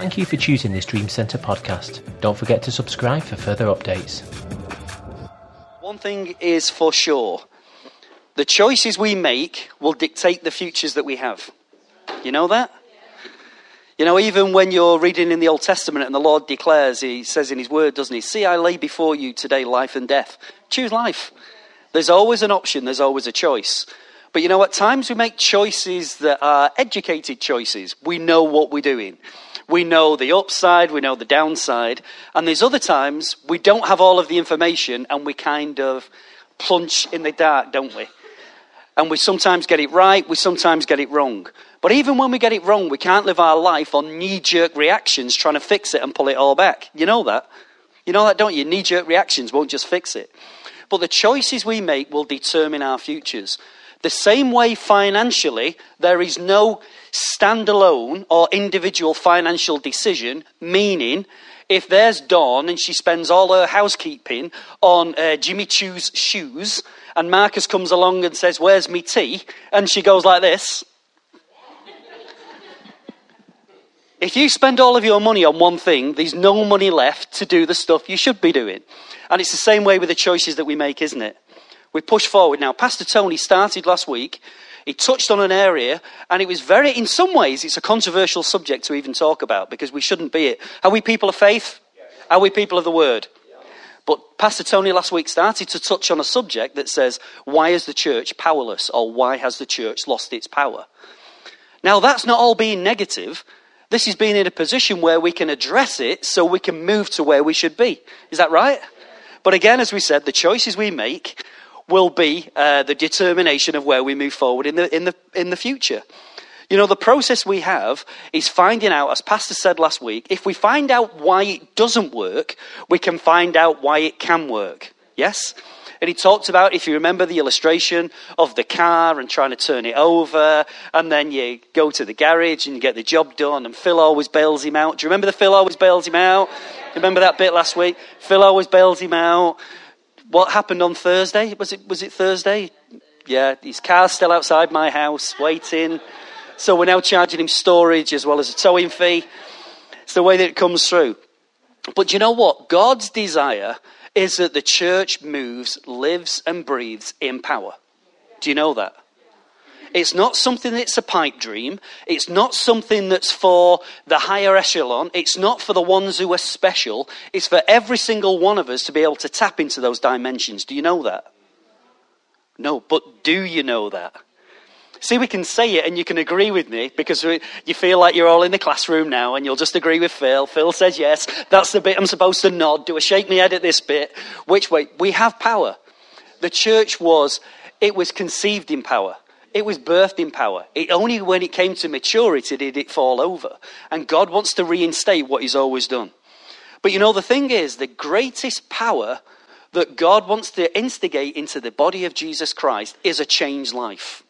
Thank you for choosing this Dream Centre podcast. Don't forget to subscribe for further updates. One thing is for sure the choices we make will dictate the futures that we have. You know that? You know, even when you're reading in the Old Testament and the Lord declares, He says in His Word, doesn't He? See, I lay before you today life and death. Choose life. There's always an option, there's always a choice. But you know, at times we make choices that are educated choices. We know what we're doing. We know the upside, we know the downside. And there's other times we don't have all of the information and we kind of plunge in the dark, don't we? And we sometimes get it right, we sometimes get it wrong. But even when we get it wrong, we can't live our life on knee jerk reactions trying to fix it and pull it all back. You know that? You know that, don't you? Knee jerk reactions won't just fix it. But the choices we make will determine our futures. The same way financially, there is no standalone or individual financial decision, meaning if there's Dawn and she spends all her housekeeping on uh, Jimmy Choo's shoes, and Marcus comes along and says, Where's me tea? And she goes like this. If you spend all of your money on one thing, there's no money left to do the stuff you should be doing. And it's the same way with the choices that we make, isn't it? We push forward. Now, Pastor Tony started last week. He touched on an area, and it was very, in some ways, it's a controversial subject to even talk about because we shouldn't be it. Are we people of faith? Are we people of the word? But Pastor Tony last week started to touch on a subject that says, why is the church powerless? Or why has the church lost its power? Now, that's not all being negative. This is being in a position where we can address it so we can move to where we should be. Is that right? But again, as we said, the choices we make will be uh, the determination of where we move forward in the, in, the, in the future. You know, the process we have is finding out, as Pastor said last week, if we find out why it doesn't work, we can find out why it can work. Yes? And he talked about, if you remember the illustration of the car and trying to turn it over, and then you go to the garage and you get the job done, and Phil always bails him out. Do you remember the Phil always bails him out? Remember that bit last week? Phil always bails him out. What happened on Thursday? Was it, was it Thursday? Yeah, his car's still outside my house, waiting. So we're now charging him storage as well as a towing fee. It's the way that it comes through. But you know what? God's desire is that the church moves, lives, and breathes in power. Do you know that? It's not something that's a pipe dream. It's not something that's for the higher echelon. It's not for the ones who are special. It's for every single one of us to be able to tap into those dimensions. Do you know that? No, but do you know that? See, we can say it and you can agree with me because you feel like you're all in the classroom now and you'll just agree with Phil. Phil says yes. That's the bit I'm supposed to nod. Do a shake my head at this bit. Which way? We have power. The church was, it was conceived in power. It was birthed in power. It only when it came to maturity did it fall over. And God wants to reinstate what He's always done. But you know, the thing is, the greatest power that God wants to instigate into the body of Jesus Christ is a changed life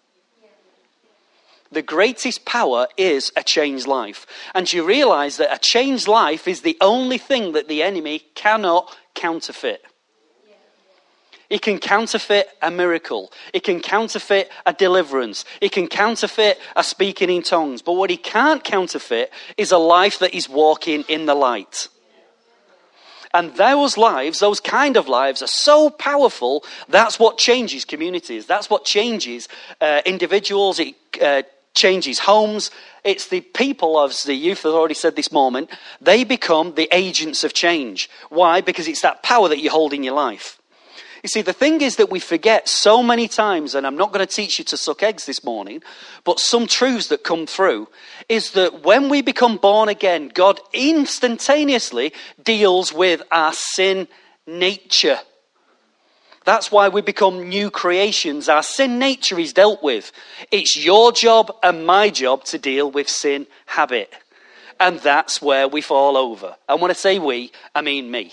the greatest power is a changed life. And you realize that a changed life is the only thing that the enemy cannot counterfeit. It can counterfeit a miracle. It can counterfeit a deliverance. It can counterfeit a speaking in tongues. But what he can't counterfeit is a life that is walking in the light. And those lives, those kind of lives, are so powerful. That's what changes communities. That's what changes uh, individuals. It uh, changes homes. It's the people, as the youth have already said this moment, they become the agents of change. Why? Because it's that power that you hold in your life. You see, the thing is that we forget so many times, and I'm not going to teach you to suck eggs this morning, but some truths that come through is that when we become born again, God instantaneously deals with our sin nature. That's why we become new creations. Our sin nature is dealt with. It's your job and my job to deal with sin habit. And that's where we fall over. And when I say we, I mean me.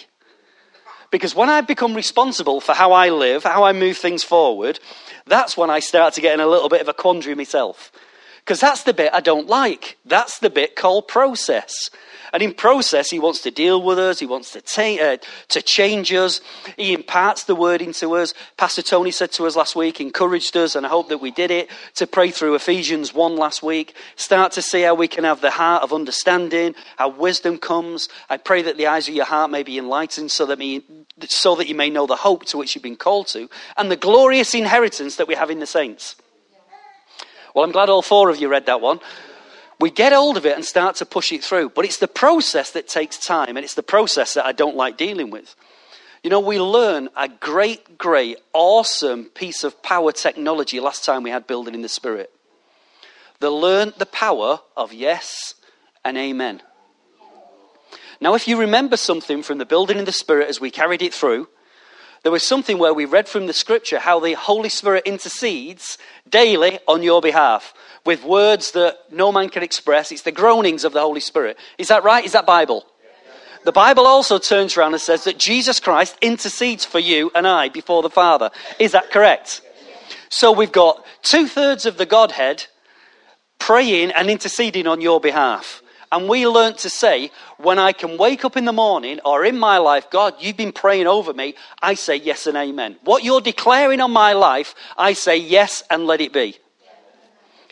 Because when I become responsible for how I live, how I move things forward, that's when I start to get in a little bit of a quandary myself. Because that's the bit I don't like. That's the bit called process. And in process, he wants to deal with us. He wants to, ta- uh, to change us. He imparts the word into us. Pastor Tony said to us last week, encouraged us, and I hope that we did it, to pray through Ephesians 1 last week. Start to see how we can have the heart of understanding, how wisdom comes. I pray that the eyes of your heart may be enlightened so that, me, so that you may know the hope to which you've been called to, and the glorious inheritance that we have in the saints. Well, I'm glad all four of you read that one. We get hold of it and start to push it through. But it's the process that takes time, and it's the process that I don't like dealing with. You know, we learn a great, great, awesome piece of power technology last time we had Building in the Spirit. They learned the power of yes and amen. Now, if you remember something from the Building in the Spirit as we carried it through, there was something where we read from the scripture how the Holy Spirit intercedes daily on your behalf with words that no man can express. It's the groanings of the Holy Spirit. Is that right? Is that Bible? The Bible also turns around and says that Jesus Christ intercedes for you and I before the Father. Is that correct? So we've got two thirds of the Godhead praying and interceding on your behalf. And we learnt to say, when I can wake up in the morning or in my life, God, you've been praying over me, I say yes and amen. What you're declaring on my life, I say yes and let it be.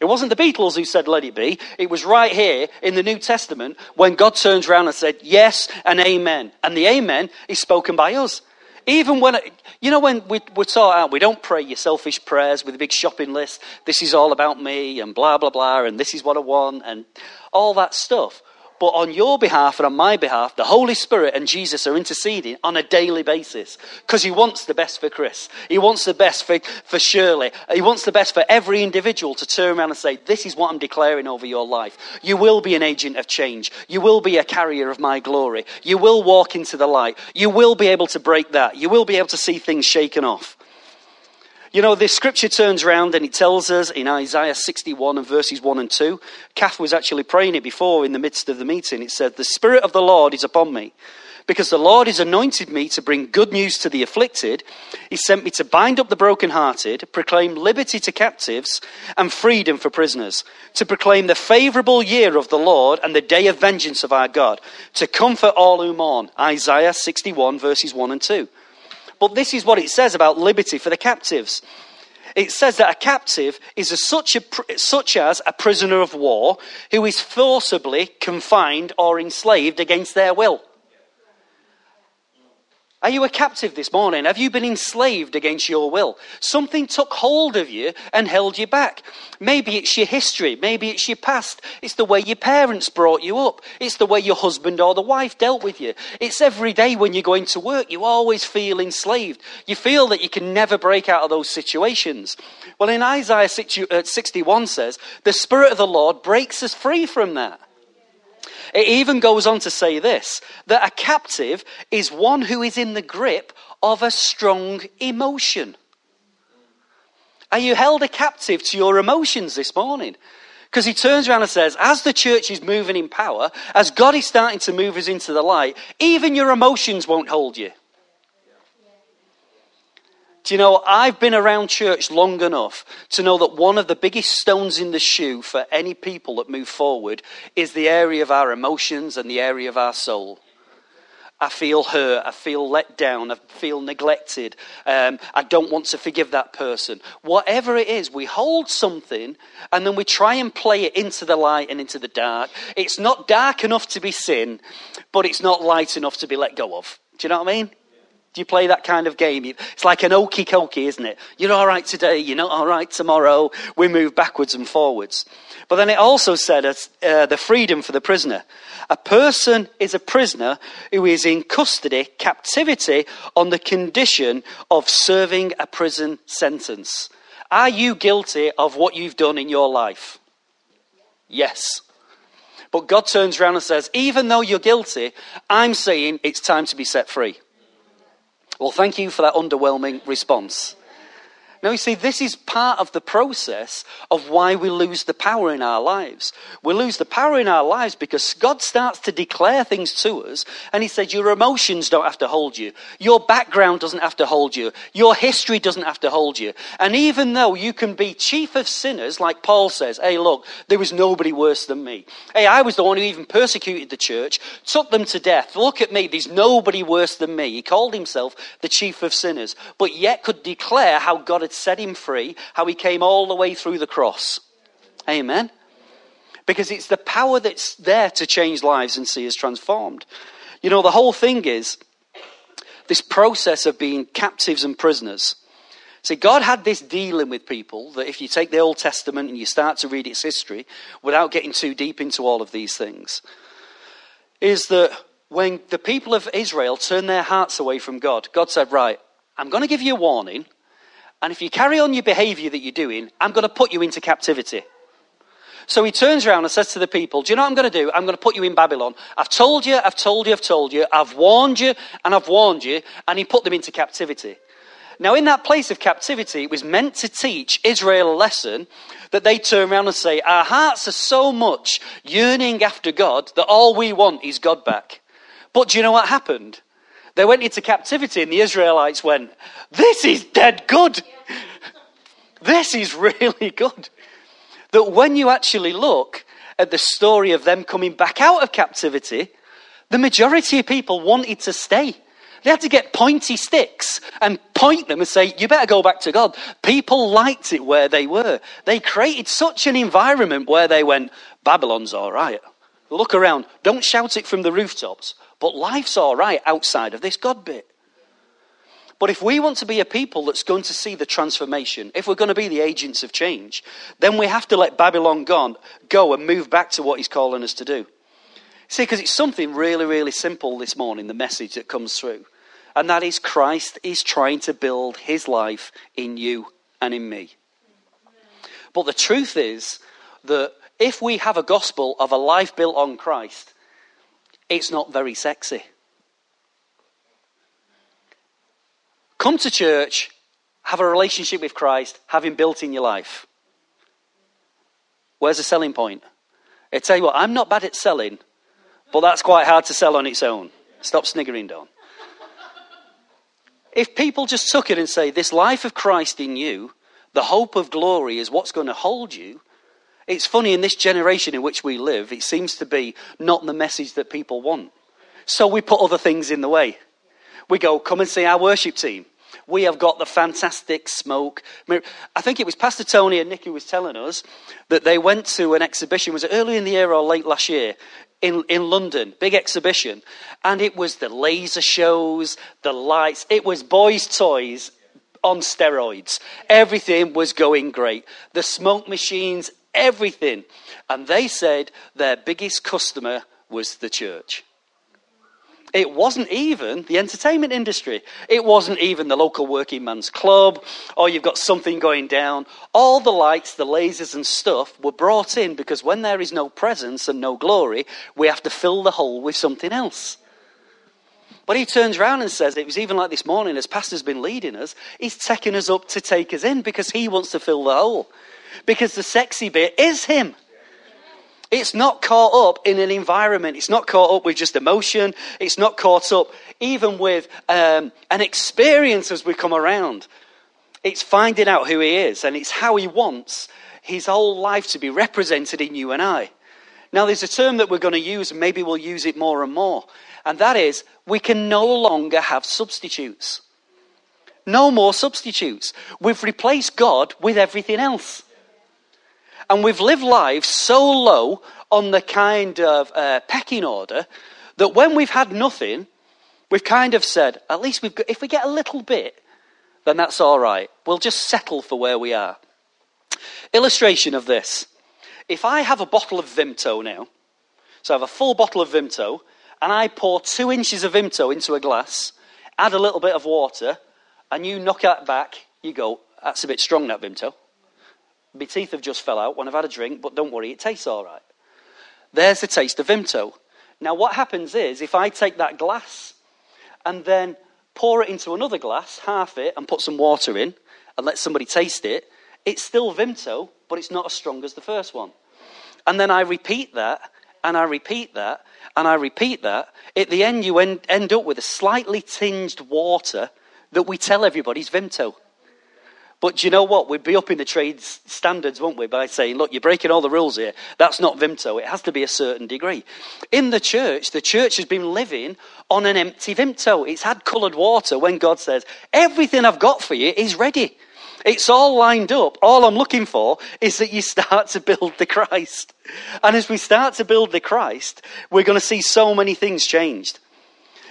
It wasn't the Beatles who said, let it be. It was right here in the New Testament when God turns around and said, yes and amen. And the amen is spoken by us. Even when, you know, when we, we're taught out, we don't pray your selfish prayers with a big shopping list. This is all about me and blah, blah, blah, and this is what I want and all that stuff. But on your behalf and on my behalf, the Holy Spirit and Jesus are interceding on a daily basis because He wants the best for Chris. He wants the best for, for Shirley. He wants the best for every individual to turn around and say, This is what I'm declaring over your life. You will be an agent of change. You will be a carrier of my glory. You will walk into the light. You will be able to break that. You will be able to see things shaken off. You know, this scripture turns around and it tells us in Isaiah 61 and verses 1 and 2. Kath was actually praying it before in the midst of the meeting. It said, The Spirit of the Lord is upon me, because the Lord has anointed me to bring good news to the afflicted. He sent me to bind up the brokenhearted, proclaim liberty to captives, and freedom for prisoners, to proclaim the favorable year of the Lord and the day of vengeance of our God, to comfort all who mourn. Isaiah 61 verses 1 and 2. But this is what it says about liberty for the captives. It says that a captive is a such, a, such as a prisoner of war who is forcibly confined or enslaved against their will. Are you a captive this morning? Have you been enslaved against your will? Something took hold of you and held you back. Maybe it's your history. Maybe it's your past. It's the way your parents brought you up. It's the way your husband or the wife dealt with you. It's every day when you're going to work, you always feel enslaved. You feel that you can never break out of those situations. Well, in Isaiah uh, 61 says, the Spirit of the Lord breaks us free from that. It even goes on to say this that a captive is one who is in the grip of a strong emotion. Are you held a captive to your emotions this morning? Because he turns around and says, as the church is moving in power, as God is starting to move us into the light, even your emotions won't hold you. Do you know, I've been around church long enough to know that one of the biggest stones in the shoe for any people that move forward is the area of our emotions and the area of our soul. I feel hurt. I feel let down. I feel neglected. Um, I don't want to forgive that person. Whatever it is, we hold something and then we try and play it into the light and into the dark. It's not dark enough to be sin, but it's not light enough to be let go of. Do you know what I mean? Do you play that kind of game? It's like an okey cokey, isn't it? You're all right today, you're not all right tomorrow. We move backwards and forwards. But then it also said uh, the freedom for the prisoner. A person is a prisoner who is in custody, captivity, on the condition of serving a prison sentence. Are you guilty of what you've done in your life? Yes. But God turns around and says, even though you're guilty, I'm saying it's time to be set free. Well, thank you for that underwhelming response. Now, you see, this is part of the process of why we lose the power in our lives. We lose the power in our lives because God starts to declare things to us, and He says, Your emotions don't have to hold you. Your background doesn't have to hold you. Your history doesn't have to hold you. And even though you can be chief of sinners, like Paul says, Hey, look, there was nobody worse than me. Hey, I was the one who even persecuted the church, took them to death. Look at me, there's nobody worse than me. He called himself the chief of sinners, but yet could declare how God had set him free, how he came all the way through the cross. Amen. Because it's the power that's there to change lives and see us transformed. You know, the whole thing is this process of being captives and prisoners. See, God had this dealing with people that if you take the Old Testament and you start to read its history without getting too deep into all of these things, is that when the people of Israel turned their hearts away from God, God said, Right, I'm going to give you a warning. And if you carry on your behavior that you're doing, I'm going to put you into captivity. So he turns around and says to the people, Do you know what I'm going to do? I'm going to put you in Babylon. I've told you, I've told you, I've told you, I've warned you, and I've warned you. And he put them into captivity. Now, in that place of captivity, it was meant to teach Israel a lesson that they turn around and say, Our hearts are so much yearning after God that all we want is God back. But do you know what happened? They went into captivity, and the Israelites went, This is dead good. This is really good. That when you actually look at the story of them coming back out of captivity, the majority of people wanted to stay. They had to get pointy sticks and point them and say, You better go back to God. People liked it where they were. They created such an environment where they went, Babylon's all right. Look around. Don't shout it from the rooftops. But life's all right outside of this God bit. But if we want to be a people that's going to see the transformation, if we're going to be the agents of change, then we have to let Babylon gone, go and move back to what he's calling us to do. See, because it's something really, really simple this morning, the message that comes through. And that is Christ is trying to build his life in you and in me. But the truth is that if we have a gospel of a life built on Christ, it's not very sexy. Come to church, have a relationship with Christ, have Him built in your life. Where's the selling point? I tell you what, I'm not bad at selling, but that's quite hard to sell on its own. Stop sniggering, Don. If people just took it and say, This life of Christ in you, the hope of glory is what's going to hold you, it's funny in this generation in which we live, it seems to be not the message that people want. So we put other things in the way. We go, come and see our worship team. We have got the fantastic smoke. I think it was Pastor Tony and Nicky was telling us that they went to an exhibition, was it early in the year or late last year, in, in London, big exhibition. And it was the laser shows, the lights, it was boys' toys on steroids. Everything was going great. The smoke machines, everything. And they said their biggest customer was the church. It wasn't even the entertainment industry. It wasn't even the local working man's club, or you've got something going down. All the lights, the lasers, and stuff were brought in because when there is no presence and no glory, we have to fill the hole with something else. But he turns around and says, it was even like this morning as Pastor's been leading us, he's taking us up to take us in because he wants to fill the hole. Because the sexy bit is him. It's not caught up in an environment. It's not caught up with just emotion. It's not caught up even with um, an experience as we come around. It's finding out who he is, and it's how he wants his whole life to be represented in you and I. Now, there's a term that we're going to use, and maybe we'll use it more and more, and that is we can no longer have substitutes. No more substitutes. We've replaced God with everything else. And we've lived lives so low on the kind of uh, pecking order that when we've had nothing, we've kind of said, at least we've got, if we get a little bit, then that's all right. We'll just settle for where we are. Illustration of this. If I have a bottle of Vimto now, so I have a full bottle of Vimto, and I pour two inches of Vimto into a glass, add a little bit of water, and you knock that back, you go, that's a bit strong, that Vimto. My teeth have just fell out when I've had a drink, but don't worry, it tastes all right. There's the taste of Vimto. Now, what happens is if I take that glass and then pour it into another glass, half it, and put some water in, and let somebody taste it, it's still Vimto, but it's not as strong as the first one. And then I repeat that, and I repeat that, and I repeat that. At the end, you end, end up with a slightly tinged water that we tell everybody's Vimto. But do you know what? We'd be up in the trade standards, won't we, by saying, look, you're breaking all the rules here. That's not Vimto. It has to be a certain degree. In the church, the church has been living on an empty Vimto. It's had coloured water when God says, everything I've got for you is ready. It's all lined up. All I'm looking for is that you start to build the Christ. And as we start to build the Christ, we're going to see so many things changed.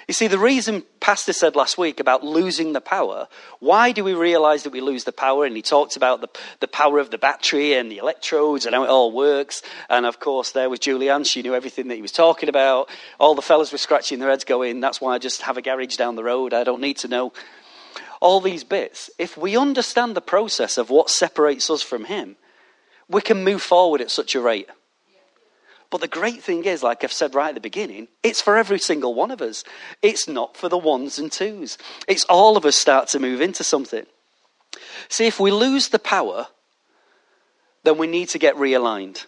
You see, the reason Pastor said last week about losing the power, why do we realize that we lose the power? And he talked about the, the power of the battery and the electrodes and how it all works. And of course, there was Julianne. She knew everything that he was talking about. All the fellas were scratching their heads going, that's why I just have a garage down the road. I don't need to know all these bits, if we understand the process of what separates us from Him, we can move forward at such a rate. But the great thing is, like I've said right at the beginning, it's for every single one of us. It's not for the ones and twos. It's all of us start to move into something. See, if we lose the power, then we need to get realigned.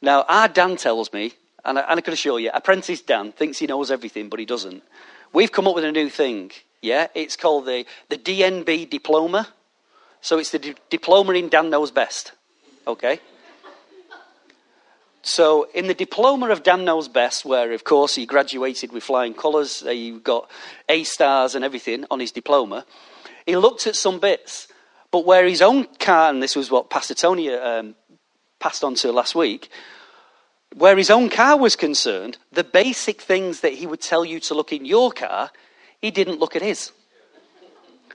Now, our Dan tells me, and I, and I can assure you, apprentice Dan thinks he knows everything, but he doesn't. We've come up with a new thing. Yeah, it's called the, the DNB diploma. So it's the di- diploma in Dan Knows Best. Okay? So, in the diploma of Dan Knows Best, where of course he graduated with flying colours, uh, he got A stars and everything on his diploma, he looked at some bits. But where his own car, and this was what Pastor Tony um, passed on to last week, where his own car was concerned, the basic things that he would tell you to look in your car, he didn't look at his.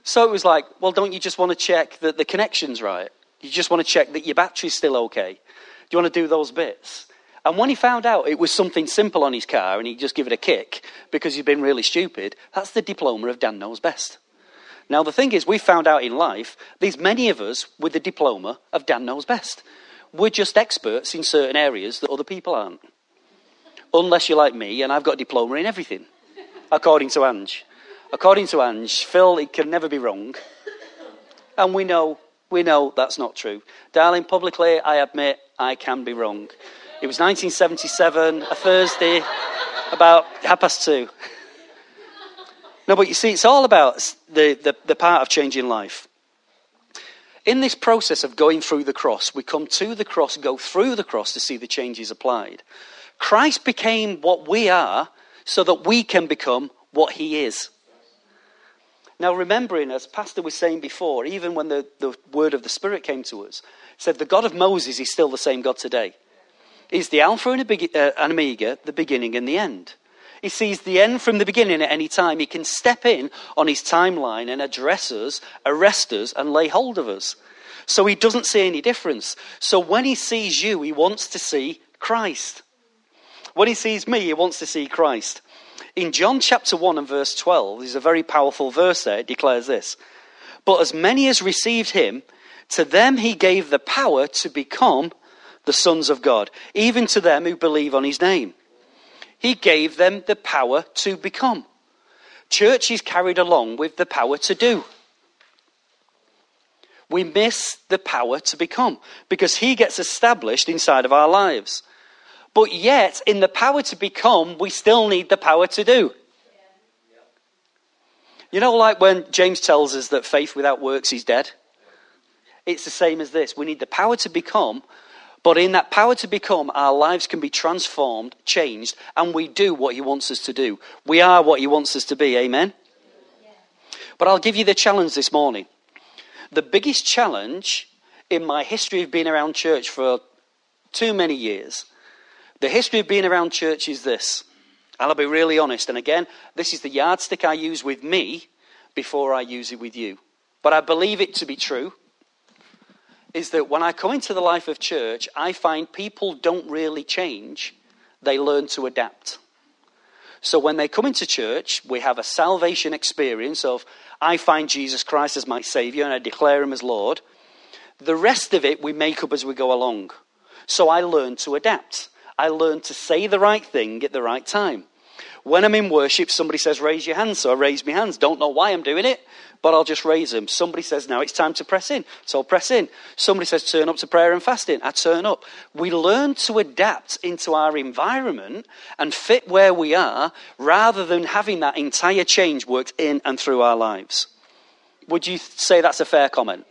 So it was like, well, don't you just want to check that the connection's right? You just want to check that your battery's still okay? Do you want to do those bits? And when he found out it was something simple on his car and he just give it a kick because he'd been really stupid, that's the diploma of Dan Knows Best. Now, the thing is, we found out in life, there's many of us with the diploma of Dan Knows Best. We're just experts in certain areas that other people aren't. Unless you're like me and I've got a diploma in everything, according to Ange. According to Ange, Phil, it can never be wrong. And we know, we know that's not true. Darling, publicly, I admit I can be wrong. It was 1977, a Thursday, about half past two. No, but you see, it's all about the, the, the part of changing life. In this process of going through the cross, we come to the cross, go through the cross to see the changes applied. Christ became what we are so that we can become what he is. Now, remembering, as Pastor was saying before, even when the, the word of the Spirit came to us, said the God of Moses is still the same God today. He's the Alpha and uh, Omega, the beginning and the end. He sees the end from the beginning at any time. He can step in on his timeline and address us, arrest us, and lay hold of us. So he doesn't see any difference. So when he sees you, he wants to see Christ. When he sees me, he wants to see Christ. In John chapter 1 and verse 12, there's a very powerful verse there. It declares this But as many as received him, to them he gave the power to become the sons of God, even to them who believe on his name. He gave them the power to become. Church is carried along with the power to do. We miss the power to become because he gets established inside of our lives. But yet, in the power to become, we still need the power to do. You know, like when James tells us that faith without works is dead? It's the same as this. We need the power to become, but in that power to become, our lives can be transformed, changed, and we do what He wants us to do. We are what He wants us to be. Amen? But I'll give you the challenge this morning. The biggest challenge in my history of being around church for too many years the history of being around church is this. And I'll be really honest. And again, this is the yardstick I use with me before I use it with you. But I believe it to be true. Is that when I come into the life of church, I find people don't really change, they learn to adapt. So when they come into church, we have a salvation experience of, I find Jesus Christ as my Savior and I declare Him as Lord. The rest of it we make up as we go along. So I learn to adapt. I learned to say the right thing at the right time. When I'm in worship, somebody says, raise your hands. So I raise my hands. Don't know why I'm doing it, but I'll just raise them. Somebody says, now it's time to press in. So I'll press in. Somebody says, turn up to prayer and fasting. I turn up. We learn to adapt into our environment and fit where we are rather than having that entire change worked in and through our lives. Would you say that's a fair comment?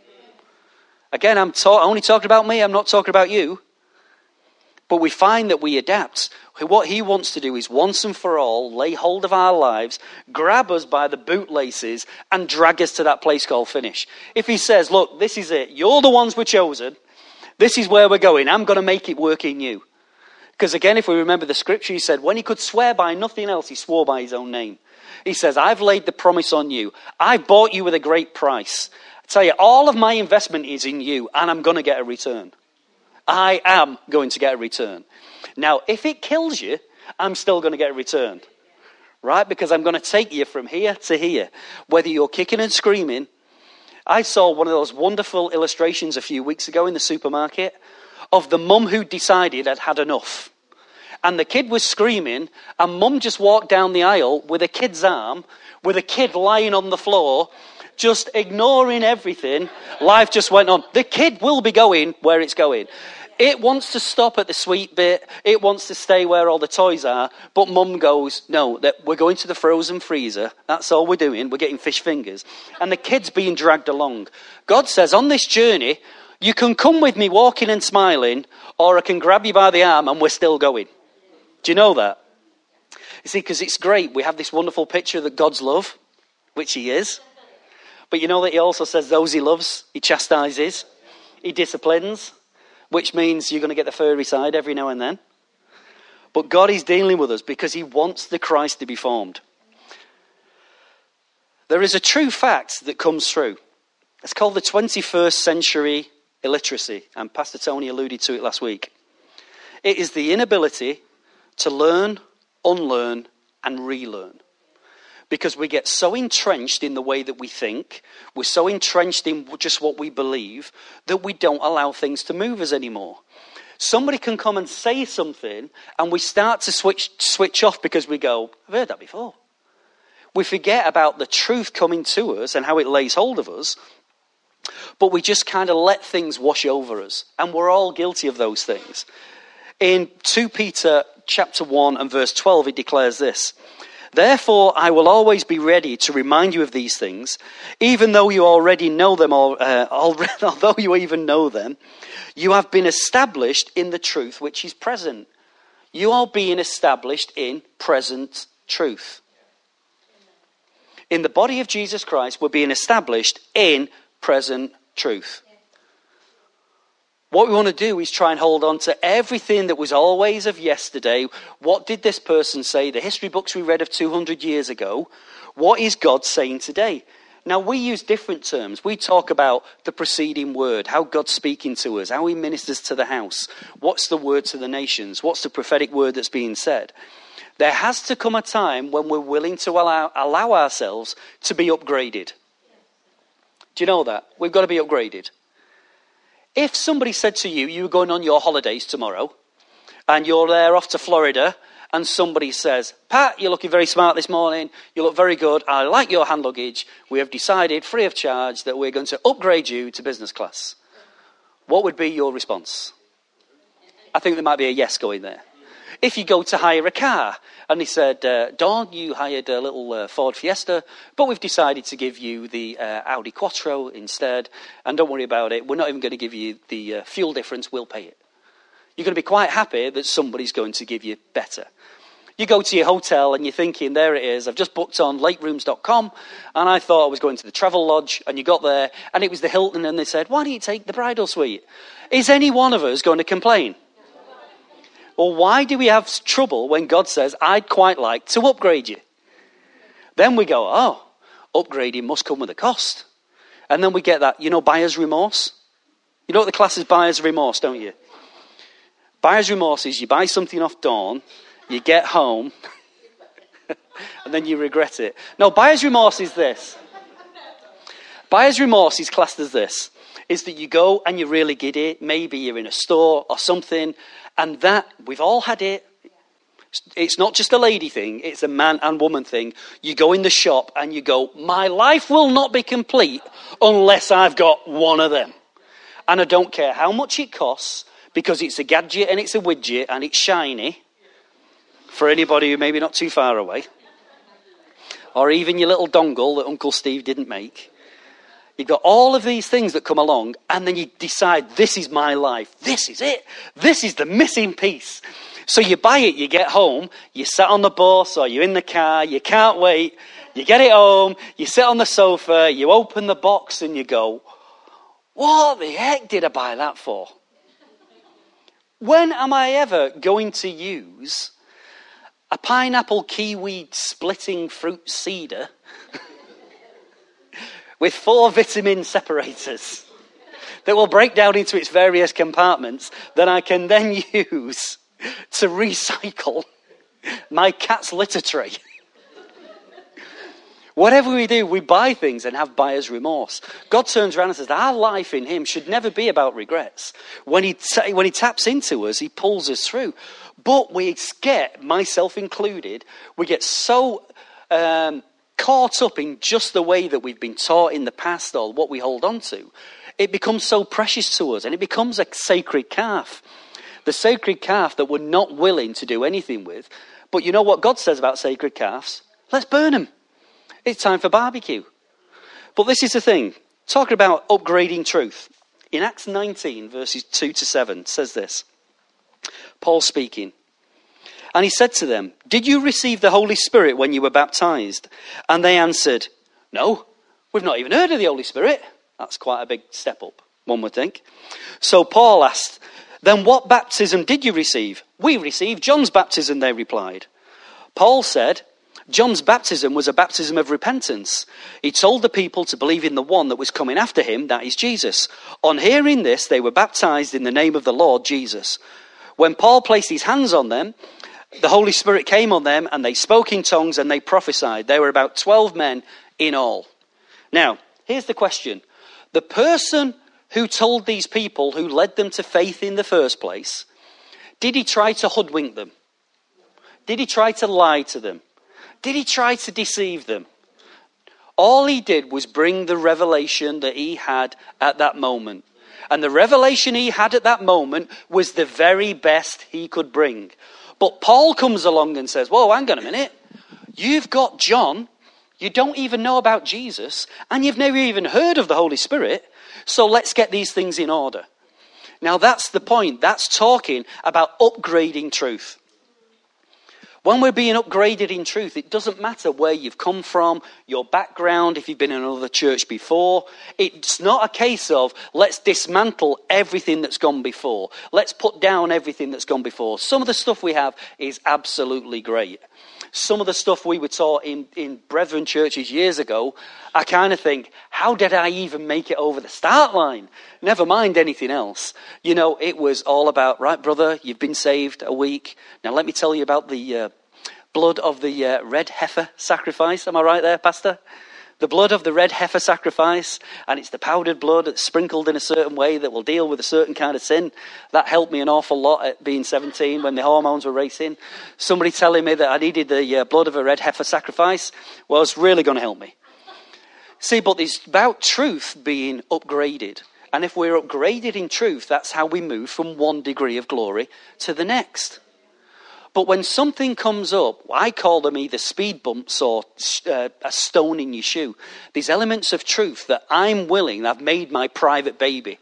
Again, I'm ta- only talking about me, I'm not talking about you. But we find that we adapt. What he wants to do is once and for all lay hold of our lives, grab us by the bootlaces, and drag us to that place called finish. If he says, Look, this is it, you're the ones we're chosen, this is where we're going, I'm going to make it work in you. Because again, if we remember the scripture, he said, When he could swear by nothing else, he swore by his own name. He says, I've laid the promise on you, I've bought you with a great price. I tell you, all of my investment is in you, and I'm going to get a return. I am going to get a return. Now, if it kills you, I'm still going to get a return. Right? Because I'm going to take you from here to here. Whether you're kicking and screaming. I saw one of those wonderful illustrations a few weeks ago in the supermarket of the mum who decided I'd had enough. And the kid was screaming, and mum just walked down the aisle with a kid's arm, with a kid lying on the floor, just ignoring everything. Life just went on. The kid will be going where it's going. It wants to stop at the sweet bit. It wants to stay where all the toys are. But mum goes, no, that we're going to the frozen freezer. That's all we're doing. We're getting fish fingers. And the kid's being dragged along. God says, on this journey, you can come with me walking and smiling, or I can grab you by the arm and we're still going. Do you know that? You see, because it's great. We have this wonderful picture that God's love, which He is. But you know that He also says those He loves, He chastises, He disciplines, which means you're going to get the furry side every now and then. But God is dealing with us because He wants the Christ to be formed. There is a true fact that comes through. It's called the 21st century illiteracy, and Pastor Tony alluded to it last week. It is the inability to learn, unlearn, and relearn. Because we get so entrenched in the way that we think, we're so entrenched in just what we believe, that we don't allow things to move us anymore. Somebody can come and say something, and we start to switch, switch off because we go, I've heard that before. We forget about the truth coming to us and how it lays hold of us, but we just kind of let things wash over us. And we're all guilty of those things. In 2 Peter chapter 1 and verse 12, it declares this Therefore, I will always be ready to remind you of these things, even though you already know them, or, uh, already, although you even know them. You have been established in the truth which is present. You are being established in present truth. In the body of Jesus Christ, we're being established in present truth. What we want to do is try and hold on to everything that was always of yesterday. What did this person say? The history books we read of 200 years ago. What is God saying today? Now, we use different terms. We talk about the preceding word, how God's speaking to us, how he ministers to the house, what's the word to the nations, what's the prophetic word that's being said. There has to come a time when we're willing to allow, allow ourselves to be upgraded. Do you know that? We've got to be upgraded. If somebody said to you, you're going on your holidays tomorrow, and you're there off to Florida, and somebody says, Pat, you're looking very smart this morning, you look very good, I like your hand luggage, we have decided, free of charge, that we're going to upgrade you to business class. What would be your response? I think there might be a yes going there. If you go to hire a car, and he said, uh, you hired a little uh, Ford Fiesta, but we've decided to give you the uh, Audi Quattro instead, and don't worry about it, we're not even going to give you the uh, fuel difference, we'll pay it. You're going to be quite happy that somebody's going to give you better. You go to your hotel and you're thinking, there it is, I've just booked on laterooms.com and I thought I was going to the Travelodge and you got there and it was the Hilton and they said, why don't you take the bridal suite? Is any one of us going to complain? Well, why do we have trouble when God says, I'd quite like to upgrade you? Then we go, oh, upgrading must come with a cost. And then we get that, you know, buyer's remorse. You know what the class is buyer's remorse, don't you? Buyer's remorse is you buy something off Dawn, you get home, and then you regret it. No, buyer's remorse is this. Buyer's remorse is classed as this is that you go and you're really giddy. Maybe you're in a store or something, and that, we've all had it. It's not just a lady thing, it's a man and woman thing. You go in the shop and you go, My life will not be complete unless I've got one of them. And I don't care how much it costs because it's a gadget and it's a widget and it's shiny for anybody who maybe not too far away. Or even your little dongle that Uncle Steve didn't make. You've got all of these things that come along, and then you decide, this is my life. This is it. This is the missing piece. So you buy it, you get home, you sit on the bus or you're in the car, you can't wait, you get it home, you sit on the sofa, you open the box and you go, What the heck did I buy that for? When am I ever going to use a pineapple kiwi splitting fruit cider with four vitamin separators that will break down into its various compartments that I can then use to recycle my cat's litter tray. Whatever we do, we buy things and have buyer's remorse. God turns around and says, Our life in Him should never be about regrets. When He, t- when he taps into us, He pulls us through. But we get, myself included, we get so um, caught up in just the way that we've been taught in the past or what we hold on to. It becomes so precious to us and it becomes a sacred calf the sacred calf that we're not willing to do anything with. But you know what God says about sacred calves? Let's burn them. It's time for barbecue. But this is the thing talking about upgrading truth. In Acts 19, verses 2 to 7, says this Paul speaking. And he said to them, Did you receive the Holy Spirit when you were baptized? And they answered, No, we've not even heard of the Holy Spirit. That's quite a big step up, one would think. So Paul asked, then what baptism did you receive? We received John's baptism, they replied. Paul said, John's baptism was a baptism of repentance. He told the people to believe in the one that was coming after him, that is Jesus. On hearing this, they were baptized in the name of the Lord Jesus. When Paul placed his hands on them, the Holy Spirit came on them, and they spoke in tongues and they prophesied. There were about 12 men in all. Now, here's the question The person who told these people, who led them to faith in the first place, did he try to hoodwink them? Did he try to lie to them? Did he try to deceive them? All he did was bring the revelation that he had at that moment. And the revelation he had at that moment was the very best he could bring. But Paul comes along and says, Whoa, hang on a minute. You've got John. You don't even know about Jesus. And you've never even heard of the Holy Spirit. So let's get these things in order. Now, that's the point. That's talking about upgrading truth. When we're being upgraded in truth, it doesn't matter where you've come from, your background, if you've been in another church before. It's not a case of let's dismantle everything that's gone before. Let's put down everything that's gone before. Some of the stuff we have is absolutely great some of the stuff we were taught in, in brethren churches years ago, I kind of think, how did I even make it over the start line? Never mind anything else. You know, it was all about, right, brother, you've been saved a week. Now let me tell you about the uh, blood of the uh, red heifer sacrifice. Am I right there, Pastor? The blood of the red heifer sacrifice, and it's the powdered blood that's sprinkled in a certain way that will deal with a certain kind of sin. That helped me an awful lot at being 17 when the hormones were racing. Somebody telling me that I needed the uh, blood of a red heifer sacrifice was really going to help me. See, but it's about truth being upgraded. And if we're upgraded in truth, that's how we move from one degree of glory to the next. But when something comes up, I call them either speed bumps or uh, a stone in your shoe. These elements of truth that I'm willing, I've made my private baby.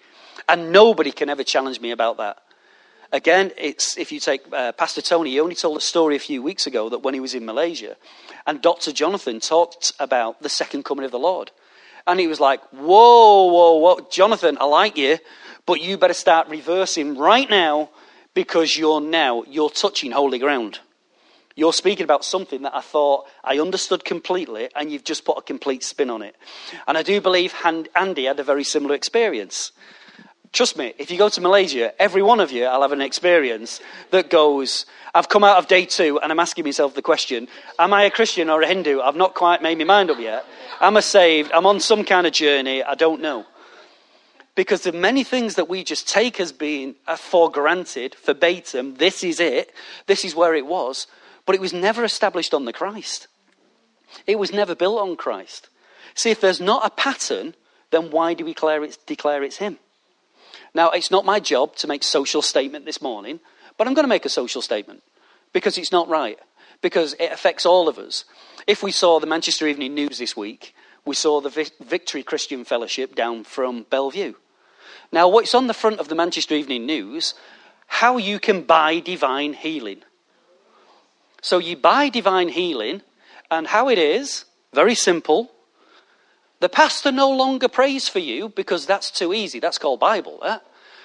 And nobody can ever challenge me about that. Again, it's if you take uh, Pastor Tony, he only told a story a few weeks ago that when he was in Malaysia, and Dr. Jonathan talked about the second coming of the Lord. And he was like, Whoa, whoa, whoa, Jonathan, I like you, but you better start reversing right now because you're now you're touching holy ground. You're speaking about something that I thought I understood completely, and you've just put a complete spin on it. And I do believe Andy had a very similar experience. Trust me, if you go to Malaysia, every one of you, I'll have an experience that goes, I've come out of day two and I'm asking myself the question, am I a Christian or a Hindu? I've not quite made my mind up yet. I'm I saved? I'm on some kind of journey. I don't know. Because the many things that we just take as being uh, for granted, verbatim, this is it, this is where it was, but it was never established on the Christ. It was never built on Christ. See, if there's not a pattern, then why do we declare it's, declare it's Him? Now, it's not my job to make social statement this morning, but I'm going to make a social statement because it's not right, because it affects all of us. If we saw the Manchester Evening News this week, we saw the Victory Christian Fellowship down from Belle Vue. Now, what's on the front of the Manchester Evening News, how you can buy divine healing. So you buy divine healing, and how it is, very simple. The pastor no longer prays for you because that's too easy. That's called Bible. Eh?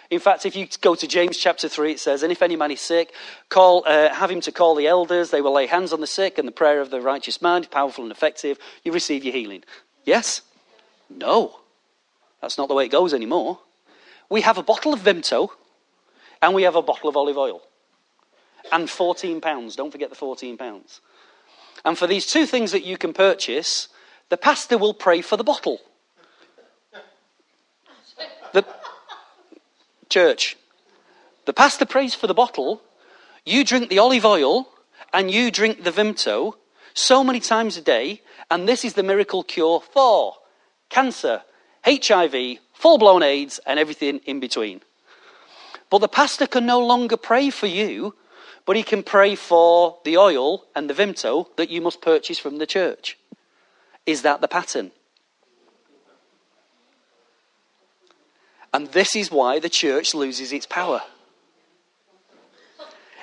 In fact, if you go to James chapter 3, it says, And if any man is sick, call, uh, have him to call the elders. They will lay hands on the sick, and the prayer of the righteous man, powerful and effective, you receive your healing. Yes? No. That's not the way it goes anymore. We have a bottle of Vimto, and we have a bottle of olive oil. And 14 pounds. Don't forget the 14 pounds. And for these two things that you can purchase, the pastor will pray for the bottle. The church. The pastor prays for the bottle. You drink the olive oil and you drink the Vimto so many times a day, and this is the miracle cure for cancer, HIV, full blown AIDS, and everything in between. But the pastor can no longer pray for you, but he can pray for the oil and the Vimto that you must purchase from the church. Is that the pattern? And this is why the church loses its power.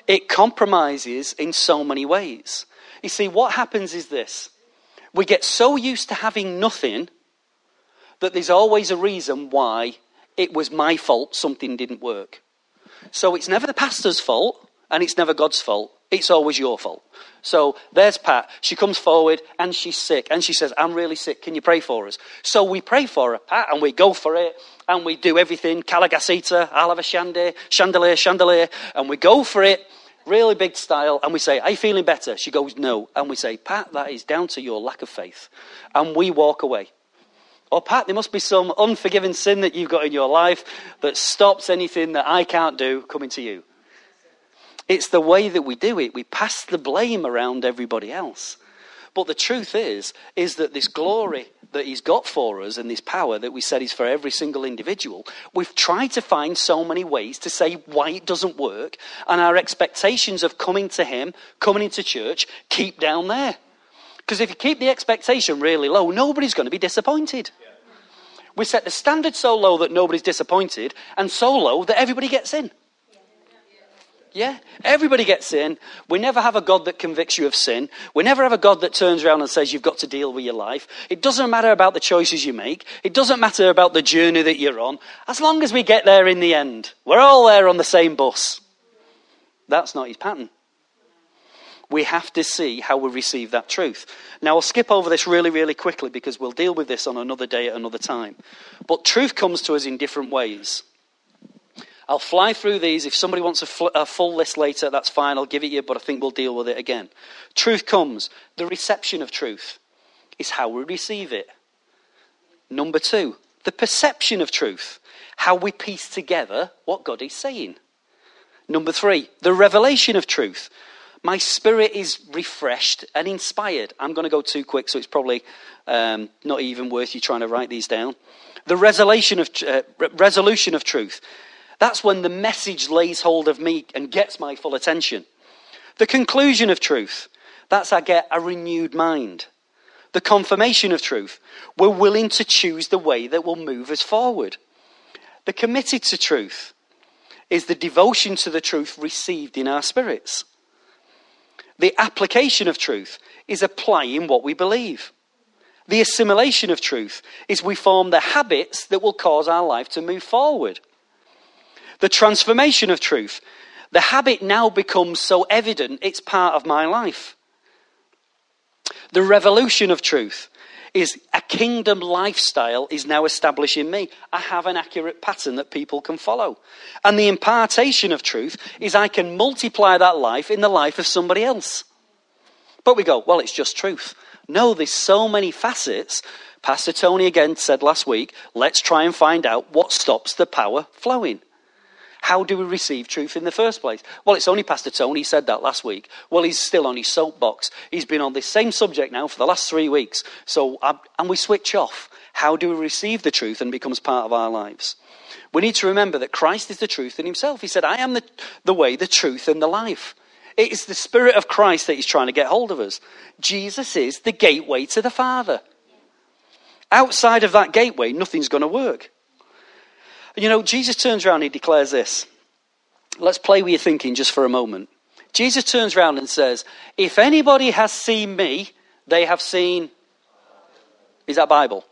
It compromises in so many ways. You see, what happens is this we get so used to having nothing that there's always a reason why it was my fault something didn't work. So it's never the pastor's fault and it's never God's fault. It's always your fault. So there's Pat. She comes forward and she's sick. And she says, I'm really sick. Can you pray for us? So we pray for her, Pat, and we go for it. And we do everything. Calagasita, I'll chandelier, chandelier, chandelier. And we go for it, really big style. And we say, Are you feeling better? She goes, No. And we say, Pat, that is down to your lack of faith. And we walk away. Or, Pat, there must be some unforgiven sin that you've got in your life that stops anything that I can't do coming to you. It's the way that we do it. We pass the blame around everybody else. But the truth is, is that this glory that he's got for us and this power that we said is for every single individual, we've tried to find so many ways to say why it doesn't work, and our expectations of coming to him, coming into church, keep down there. Because if you keep the expectation really low, nobody's going to be disappointed. We set the standard so low that nobody's disappointed, and so low that everybody gets in. Yeah, everybody gets in. We never have a God that convicts you of sin. We never have a God that turns around and says you've got to deal with your life. It doesn't matter about the choices you make. It doesn't matter about the journey that you're on. As long as we get there in the end, we're all there on the same bus. That's not his pattern. We have to see how we receive that truth. Now, I'll skip over this really, really quickly because we'll deal with this on another day at another time. But truth comes to us in different ways. I'll fly through these. If somebody wants a, fl- a, full list later, that's fine. I'll give it you, but I think we'll deal with it again. Truth comes. The reception of truth is how we receive it. Number two, the perception of truth, how we piece together what God is saying. Number three, the revelation of truth. My spirit is refreshed and inspired. I'm going to go too quick, so it's probably um, not even worth you trying to write these down. The resolution of, uh, resolution of truth. That's when the message lays hold of me and gets my full attention. The conclusion of truth, that's I get a renewed mind. The confirmation of truth, we're willing to choose the way that will move us forward. The committed to truth is the devotion to the truth received in our spirits. The application of truth is applying what we believe. The assimilation of truth is we form the habits that will cause our life to move forward. The transformation of truth. The habit now becomes so evident it's part of my life. The revolution of truth is a kingdom lifestyle is now established in me. I have an accurate pattern that people can follow. And the impartation of truth is I can multiply that life in the life of somebody else. But we go, well, it's just truth. No, there's so many facets. Pastor Tony again said last week, let's try and find out what stops the power flowing. How do we receive truth in the first place? Well, it's only Pastor Tony said that last week. Well, he's still on his soapbox. He's been on this same subject now for the last three weeks. So, and we switch off. How do we receive the truth and becomes part of our lives? We need to remember that Christ is the truth in himself. He said, I am the, the way, the truth, and the life. It is the Spirit of Christ that he's trying to get hold of us. Jesus is the gateway to the Father. Outside of that gateway, nothing's going to work. You know, Jesus turns around and he declares this. Let's play with your thinking just for a moment. Jesus turns around and says, If anybody has seen me, they have seen. Is that Bible?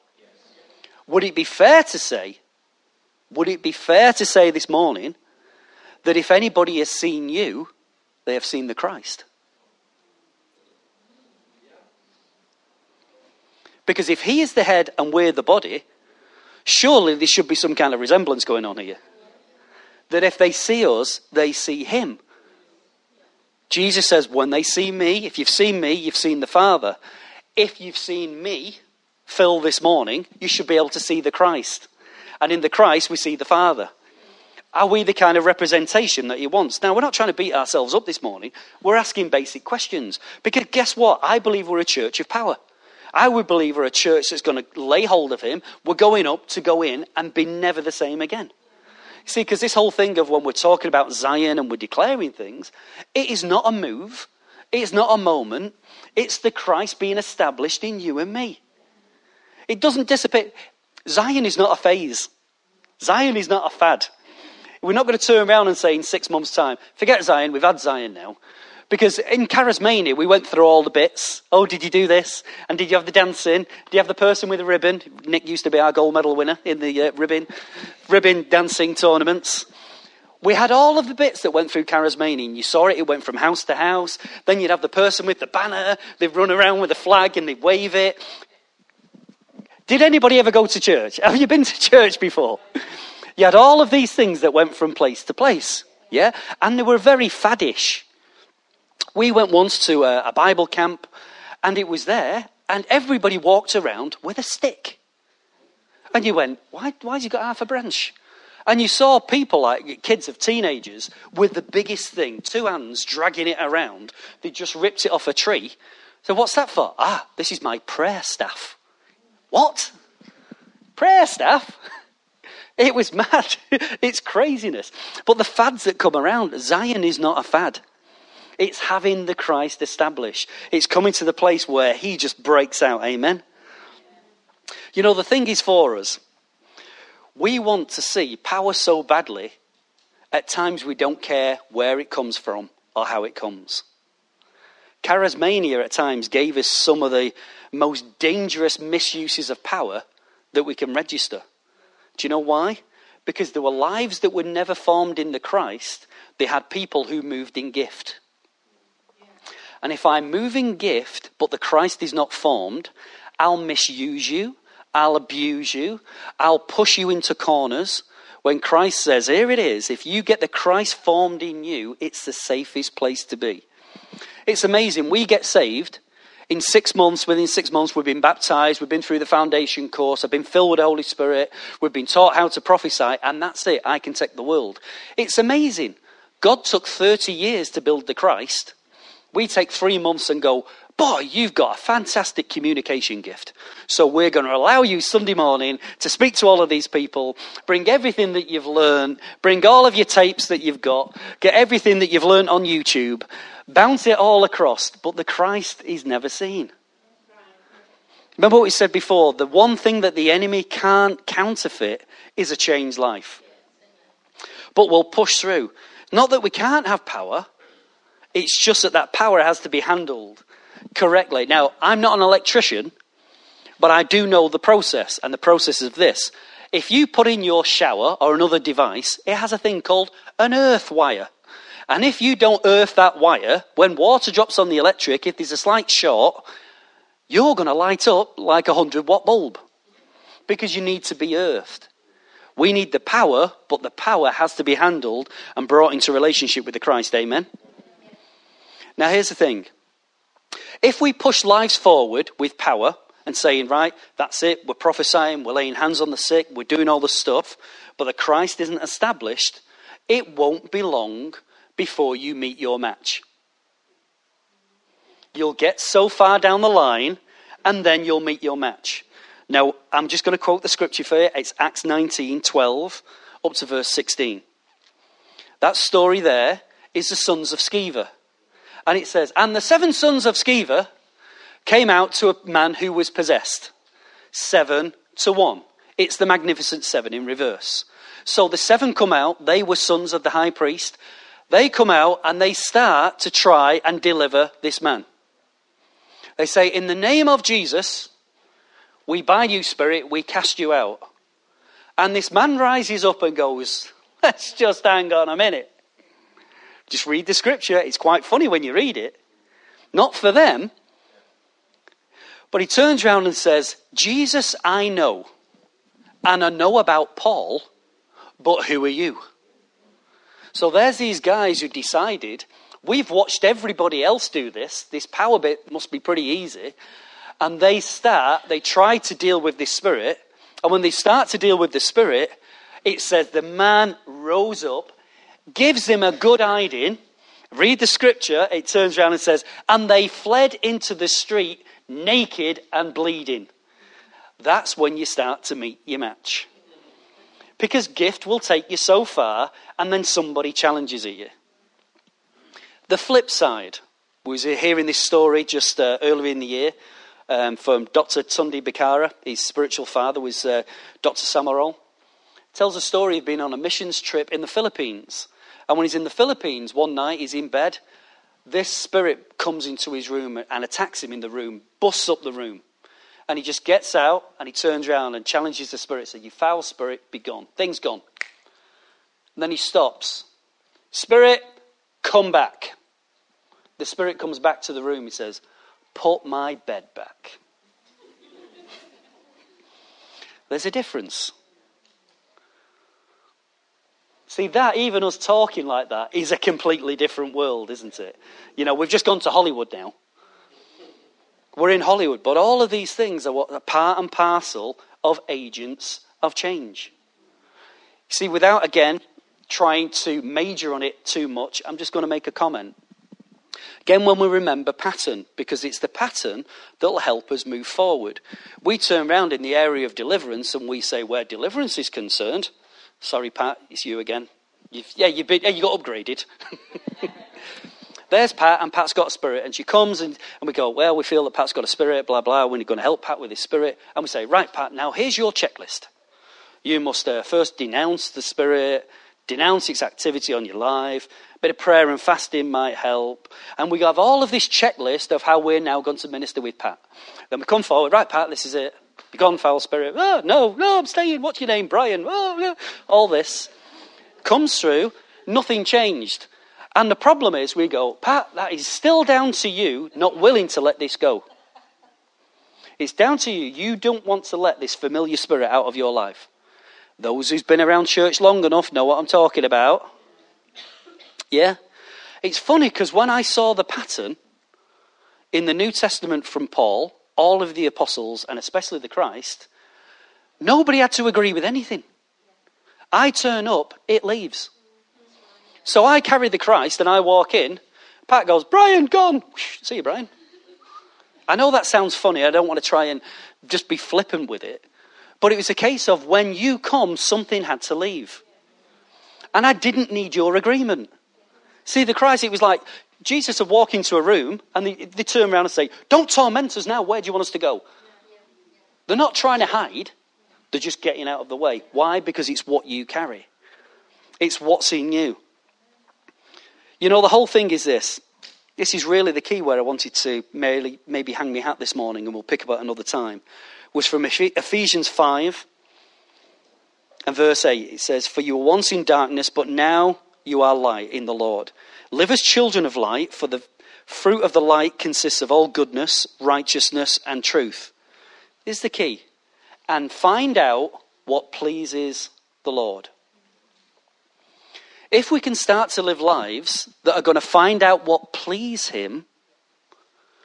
Would it be fair to say, would it be fair to say this morning that if anybody has seen you, they have seen the Christ? Because if he is the head and we're the body, surely there should be some kind of resemblance going on here. That if they see us, they see him. Jesus says, when they see me, if you've seen me, you've seen the Father. If you've seen me, Phil, this morning, you should be able to see the Christ. And in the Christ, we see the Father. Are we the kind of representation that he wants? Now, we're not trying to beat ourselves up this morning. We're asking basic questions. Because guess what? I believe we're a church of power. I would believe we're a church that's going to lay hold of him. We're going up to go in and be never the same again. See, because this whole thing of when we're talking about Zion and we're declaring things, it is not a move, it's not a moment, it's the Christ being established in you and me. It doesn't dissipate. Zion is not a phase, Zion is not a fad. We're not going to turn around and say in six months' time, forget Zion, we've had Zion now. Because in Charismania, we went through all the bits. Oh, did you do this? And did you have the dancing? Did you have the person with the ribbon? Nick used to be our gold medal winner in the uh, ribbon, ribbon dancing tournaments. We had all of the bits that went through Charismania, and you saw it. It went from house to house. Then you'd have the person with the banner. They'd run around with the flag and they'd wave it. Did anybody ever go to church? Have you been to church before? You had all of these things that went from place to place. Yeah? And they were very faddish. We went once to a, a Bible camp, and it was there, and everybody walked around with a stick. And you went, why, why has he got half a branch? And you saw people like kids of teenagers with the biggest thing, two hands dragging it around. They just ripped it off a tree. So, what's that for? Ah, this is my prayer staff. What? Prayer staff? It was mad. it's craziness. But the fads that come around, Zion is not a fad. It's having the Christ established. It's coming to the place where he just breaks out. Amen. You know, the thing is for us, we want to see power so badly, at times we don't care where it comes from or how it comes. Charismania at times gave us some of the most dangerous misuses of power that we can register. Do you know why? Because there were lives that were never formed in the Christ, they had people who moved in gift. And if I'm moving gift, but the Christ is not formed, I'll misuse you, I'll abuse you, I'll push you into corners. When Christ says, Here it is, if you get the Christ formed in you, it's the safest place to be. It's amazing. We get saved. In six months, within six months, we've been baptized, we've been through the foundation course, I've been filled with the Holy Spirit, we've been taught how to prophesy, and that's it. I can take the world. It's amazing. God took 30 years to build the Christ. We take three months and go, boy, you've got a fantastic communication gift. So we're going to allow you Sunday morning to speak to all of these people, bring everything that you've learned, bring all of your tapes that you've got, get everything that you've learned on YouTube, bounce it all across, but the Christ is never seen. Remember what we said before? The one thing that the enemy can't counterfeit is a changed life. But we'll push through. Not that we can't have power, it's just that that power has to be handled correctly. Now, I'm not an electrician, but I do know the process, and the process is this. If you put in your shower or another device, it has a thing called an earth wire. And if you don't earth that wire, when water drops on the electric, if there's a slight short, you're going to light up like a 100 watt bulb because you need to be earthed. We need the power, but the power has to be handled and brought into relationship with the Christ. Amen. Now, here's the thing if we push lives forward with power and saying, right, that's it, we're prophesying, we're laying hands on the sick, we're doing all the stuff, but the Christ isn't established, it won't be long before you meet your match. You'll get so far down the line, and then you'll meet your match. Now, I'm just going to quote the scripture for you. It's Acts 19 12 up to verse 16. That story there is the sons of Sceva. And it says, And the seven sons of Sceva came out to a man who was possessed. Seven to one. It's the magnificent seven in reverse. So the seven come out, they were sons of the high priest. They come out and they start to try and deliver this man. They say, In the name of Jesus, we bind you, spirit, we cast you out. And this man rises up and goes, Let's just hang on a minute. Just read the scripture. It's quite funny when you read it. Not for them. But he turns around and says, Jesus, I know. And I know about Paul, but who are you? So there's these guys who decided, we've watched everybody else do this. This power bit must be pretty easy. And they start, they try to deal with this spirit. And when they start to deal with the spirit, it says the man rose up, gives him a good hiding. Read the scripture, it turns around and says, and they fled into the street naked and bleeding. That's when you start to meet your match. Because gift will take you so far, and then somebody challenges you. The flip side was hearing this story just uh, earlier in the year um, from Dr. Tunde Bakare. His spiritual father was uh, Dr. Samarol. Tells a story of being on a missions trip in the Philippines. And when he's in the Philippines, one night he's in bed. This spirit comes into his room and attacks him in the room, busts up the room. And he just gets out and he turns around and challenges the spirit, says, You foul spirit, be gone. Thing's gone. And then he stops. Spirit, come back. The spirit comes back to the room. He says, Put my bed back. There's a difference. See, that, even us talking like that, is a completely different world, isn't it? You know, we've just gone to Hollywood now. We're in Hollywood, but all of these things are what are part and parcel of agents of change. See, without again trying to major on it too much, I'm just going to make a comment. Again, when we remember pattern, because it's the pattern that will help us move forward. We turn around in the area of deliverance and we say, where deliverance is concerned, Sorry, Pat, it's you again. You've, yeah, you've been, yeah, you got upgraded. There's Pat, and Pat's got a spirit. And she comes, and, and we go, Well, we feel that Pat's got a spirit, blah, blah. We're going to help Pat with his spirit. And we say, Right, Pat, now here's your checklist. You must uh, first denounce the spirit, denounce its activity on your life. A bit of prayer and fasting might help. And we have all of this checklist of how we're now going to minister with Pat. Then we come forward, Right, Pat, this is it. Be gone, foul spirit. Oh, no, no, I'm staying. What's your name? Brian. Oh, yeah. All this comes through, nothing changed. And the problem is, we go, Pat, that is still down to you not willing to let this go. It's down to you. You don't want to let this familiar spirit out of your life. Those who's been around church long enough know what I'm talking about. Yeah? It's funny because when I saw the pattern in the New Testament from Paul, all of the apostles, and especially the Christ, nobody had to agree with anything. I turn up, it leaves. So I carry the Christ and I walk in. Pat goes, Brian, gone. See you, Brian. I know that sounds funny. I don't want to try and just be flippant with it. But it was a case of when you come, something had to leave. And I didn't need your agreement. See, the Christ, it was like, Jesus would walk into a room and they, they turn around and say, Don't torment us now. Where do you want us to go? They're not trying to hide, they're just getting out of the way. Why? Because it's what you carry, it's what's in you. You know, the whole thing is this. This is really the key where I wanted to maybe, maybe hang my hat this morning, and we'll pick up at another time. Was from Ephesians 5 and verse 8. It says, For you were once in darkness, but now you are light in the Lord. Live as children of light, for the fruit of the light consists of all goodness, righteousness, and truth. This is the key. And find out what pleases the Lord. If we can start to live lives that are going to find out what please Him,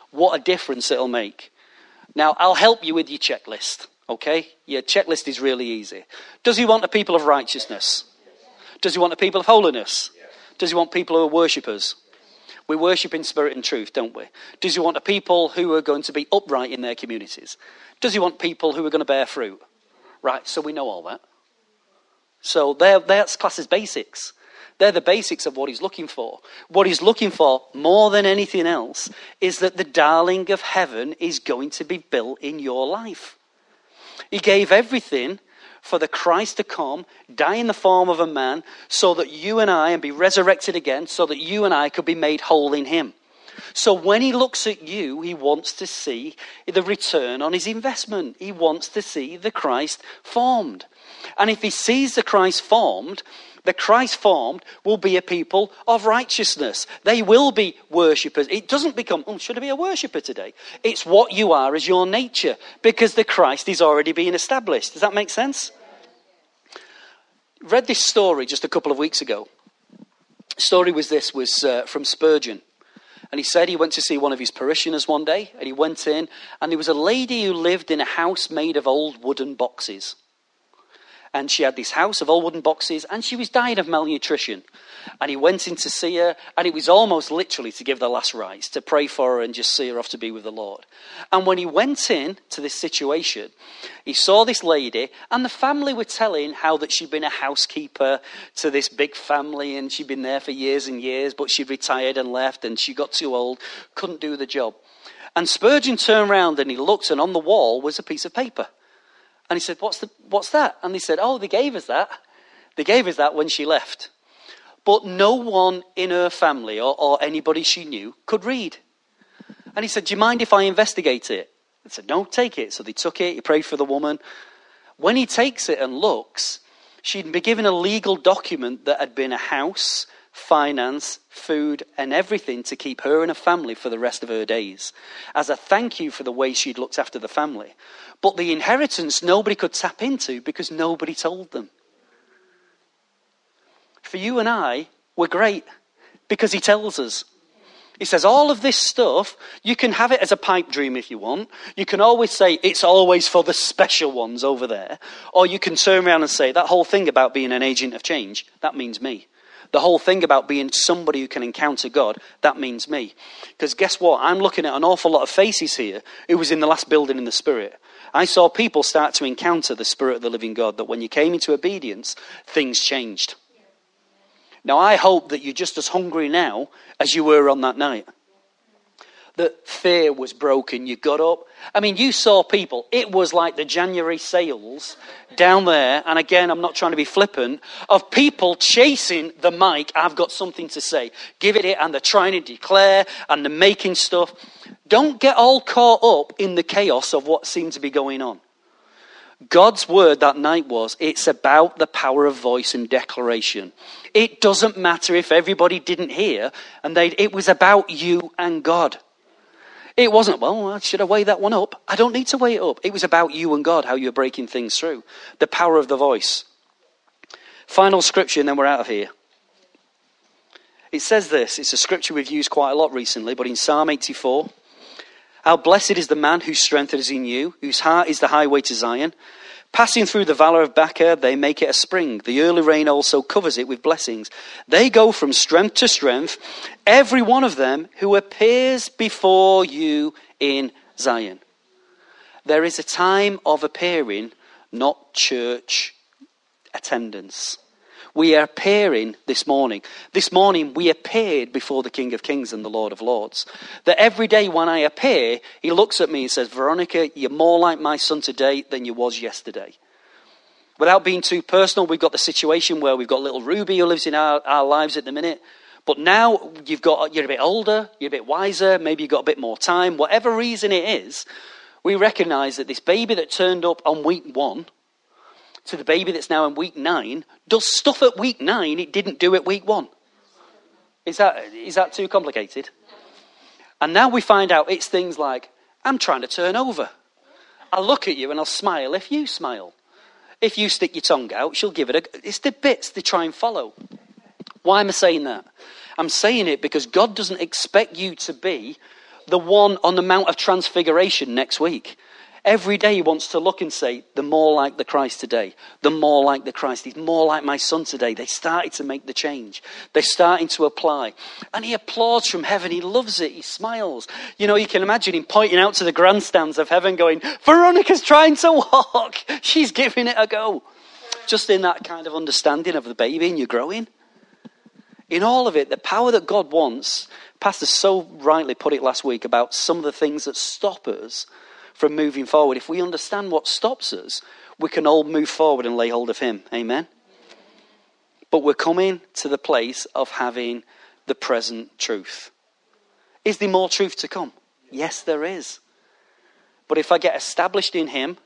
what a difference it'll make. Now, I'll help you with your checklist, okay? Your checklist is really easy. Does He want a people of righteousness? Does he want a people of holiness? Does he want people who are worshippers? We worship in spirit and truth, don't we? Does he want a people who are going to be upright in their communities? Does he want people who are going to bear fruit? Right, so we know all that. So that's class as basics. They're the basics of what he's looking for. What he's looking for, more than anything else, is that the darling of heaven is going to be built in your life. He gave everything for the Christ to come, die in the form of a man, so that you and I, and be resurrected again, so that you and I could be made whole in him. So when he looks at you, he wants to see the return on his investment. He wants to see the Christ formed. And if he sees the Christ formed, the Christ formed will be a people of righteousness. They will be worshippers. It doesn't become, oh, should I be a worshipper today? It's what you are as your nature because the Christ is already being established. Does that make sense? Read this story just a couple of weeks ago. The story was this was uh, from Spurgeon. And he said he went to see one of his parishioners one day, and he went in, and there was a lady who lived in a house made of old wooden boxes and she had this house of old wooden boxes, and she was dying of malnutrition. And he went in to see her, and it was almost literally to give the last rites, to pray for her and just see her off to be with the Lord. And when he went in to this situation, he saw this lady, and the family were telling how that she'd been a housekeeper to this big family, and she'd been there for years and years, but she'd retired and left, and she got too old, couldn't do the job. And Spurgeon turned around and he looked, and on the wall was a piece of paper. And he said, what's, the, what's that? And they said, Oh, they gave us that. They gave us that when she left. But no one in her family or, or anybody she knew could read. And he said, Do you mind if I investigate it? I said, No, take it. So they took it. He prayed for the woman. When he takes it and looks, she'd been given a legal document that had been a house, finance, food, and everything to keep her and her family for the rest of her days, as a thank you for the way she'd looked after the family. But the inheritance nobody could tap into because nobody told them. For you and I, we're great because he tells us. He says, all of this stuff, you can have it as a pipe dream if you want. You can always say, it's always for the special ones over there. Or you can turn around and say, that whole thing about being an agent of change, that means me. The whole thing about being somebody who can encounter God, that means me. Because guess what? I'm looking at an awful lot of faces here who was in the last building in the Spirit. I saw people start to encounter the Spirit of the living God, that when you came into obedience, things changed. Now, I hope that you're just as hungry now as you were on that night that fear was broken. You got up. I mean, you saw people. It was like the January sales down there. And again, I'm not trying to be flippant, of people chasing the mic. I've got something to say. Give it it. And they're trying to declare and they're making stuff. Don't get all caught up in the chaos of what seemed to be going on. God's word that night was it's about the power of voice and declaration. It doesn't matter if everybody didn't hear, and it was about you and God. It wasn't, well, should I weigh that one up? I don't need to weigh it up. It was about you and God, how you're breaking things through. The power of the voice. Final scripture, and then we're out of here. It says this. It's a scripture we've used quite a lot recently, but in Psalm 84, how blessed is the man whose strength is in you, whose heart is the highway to Zion. Passing through the valley of Baca, they make it a spring. The early rain also covers it with blessings. They go from strength to strength, every one of them who appears before you in Zion. There is a time of appearing, not church attendance. We are appearing this morning. This morning we appeared before the King of Kings and the Lord of Lords. That every day when I appear, he looks at me and says, Veronica, you're more like my son today than you was yesterday. Without being too personal, we've got the situation where we've got little Ruby who lives in our, our lives at the minute. But now you've got, you're a bit older, you're a bit wiser, maybe you've got a bit more time. Whatever reason it is, we recognize that this baby that turned up on week one to the baby that's now in week nine does stuff at week nine it didn't do at week one. Is that, is that too complicated? And now we find out it's things like, I'm trying to turn over. I'll look at you and I'll smile if you smile. If you stick your tongue out, she'll give it a. It's the bits they try and follow. Why am I saying that? I'm saying it because God doesn't expect you to be the one on the Mount of Transfiguration next week. Every day he wants to look and say, the more like the Christ today, the more like the Christ. He's more like my son today. They started to make the change. They're starting to apply. And he applauds from heaven. He loves it. He smiles. You know, you can imagine him pointing out to the grandstands of heaven going, Veronica's trying to walk. She's giving it a go. Just in that kind of understanding of the baby and you're growing. In all of it, the power that God wants, Pastor so rightly put it last week about some of the things that stop us from moving forward. If we understand what stops us, we can all move forward and lay hold of Him. Amen? But we're coming to the place of having the present truth. Is there more truth to come? Yes, there is. But if I get established in Him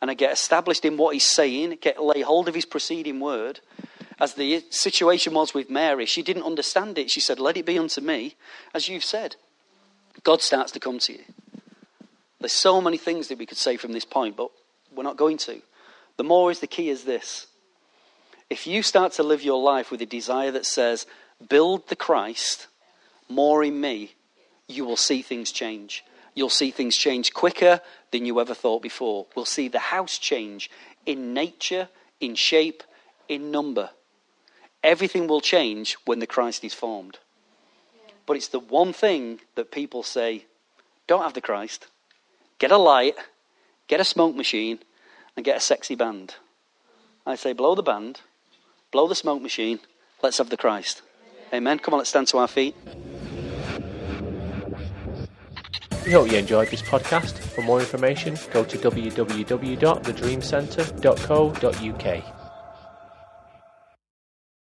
and I get established in what He's saying, get lay hold of His preceding word, as the situation was with Mary, she didn't understand it. She said, Let it be unto me, as you've said. God starts to come to you. There's so many things that we could say from this point, but we're not going to. The more is the key is this. If you start to live your life with a desire that says, build the Christ more in me, you will see things change. You'll see things change quicker than you ever thought before. We'll see the house change in nature, in shape, in number. Everything will change when the Christ is formed. But it's the one thing that people say, don't have the Christ. Get a light, get a smoke machine, and get a sexy band. I say, blow the band, blow the smoke machine, let's have the Christ. Amen. Come on, let's stand to our feet. We hope you enjoyed this podcast. For more information, go to www.thedreamcenter.co.uk.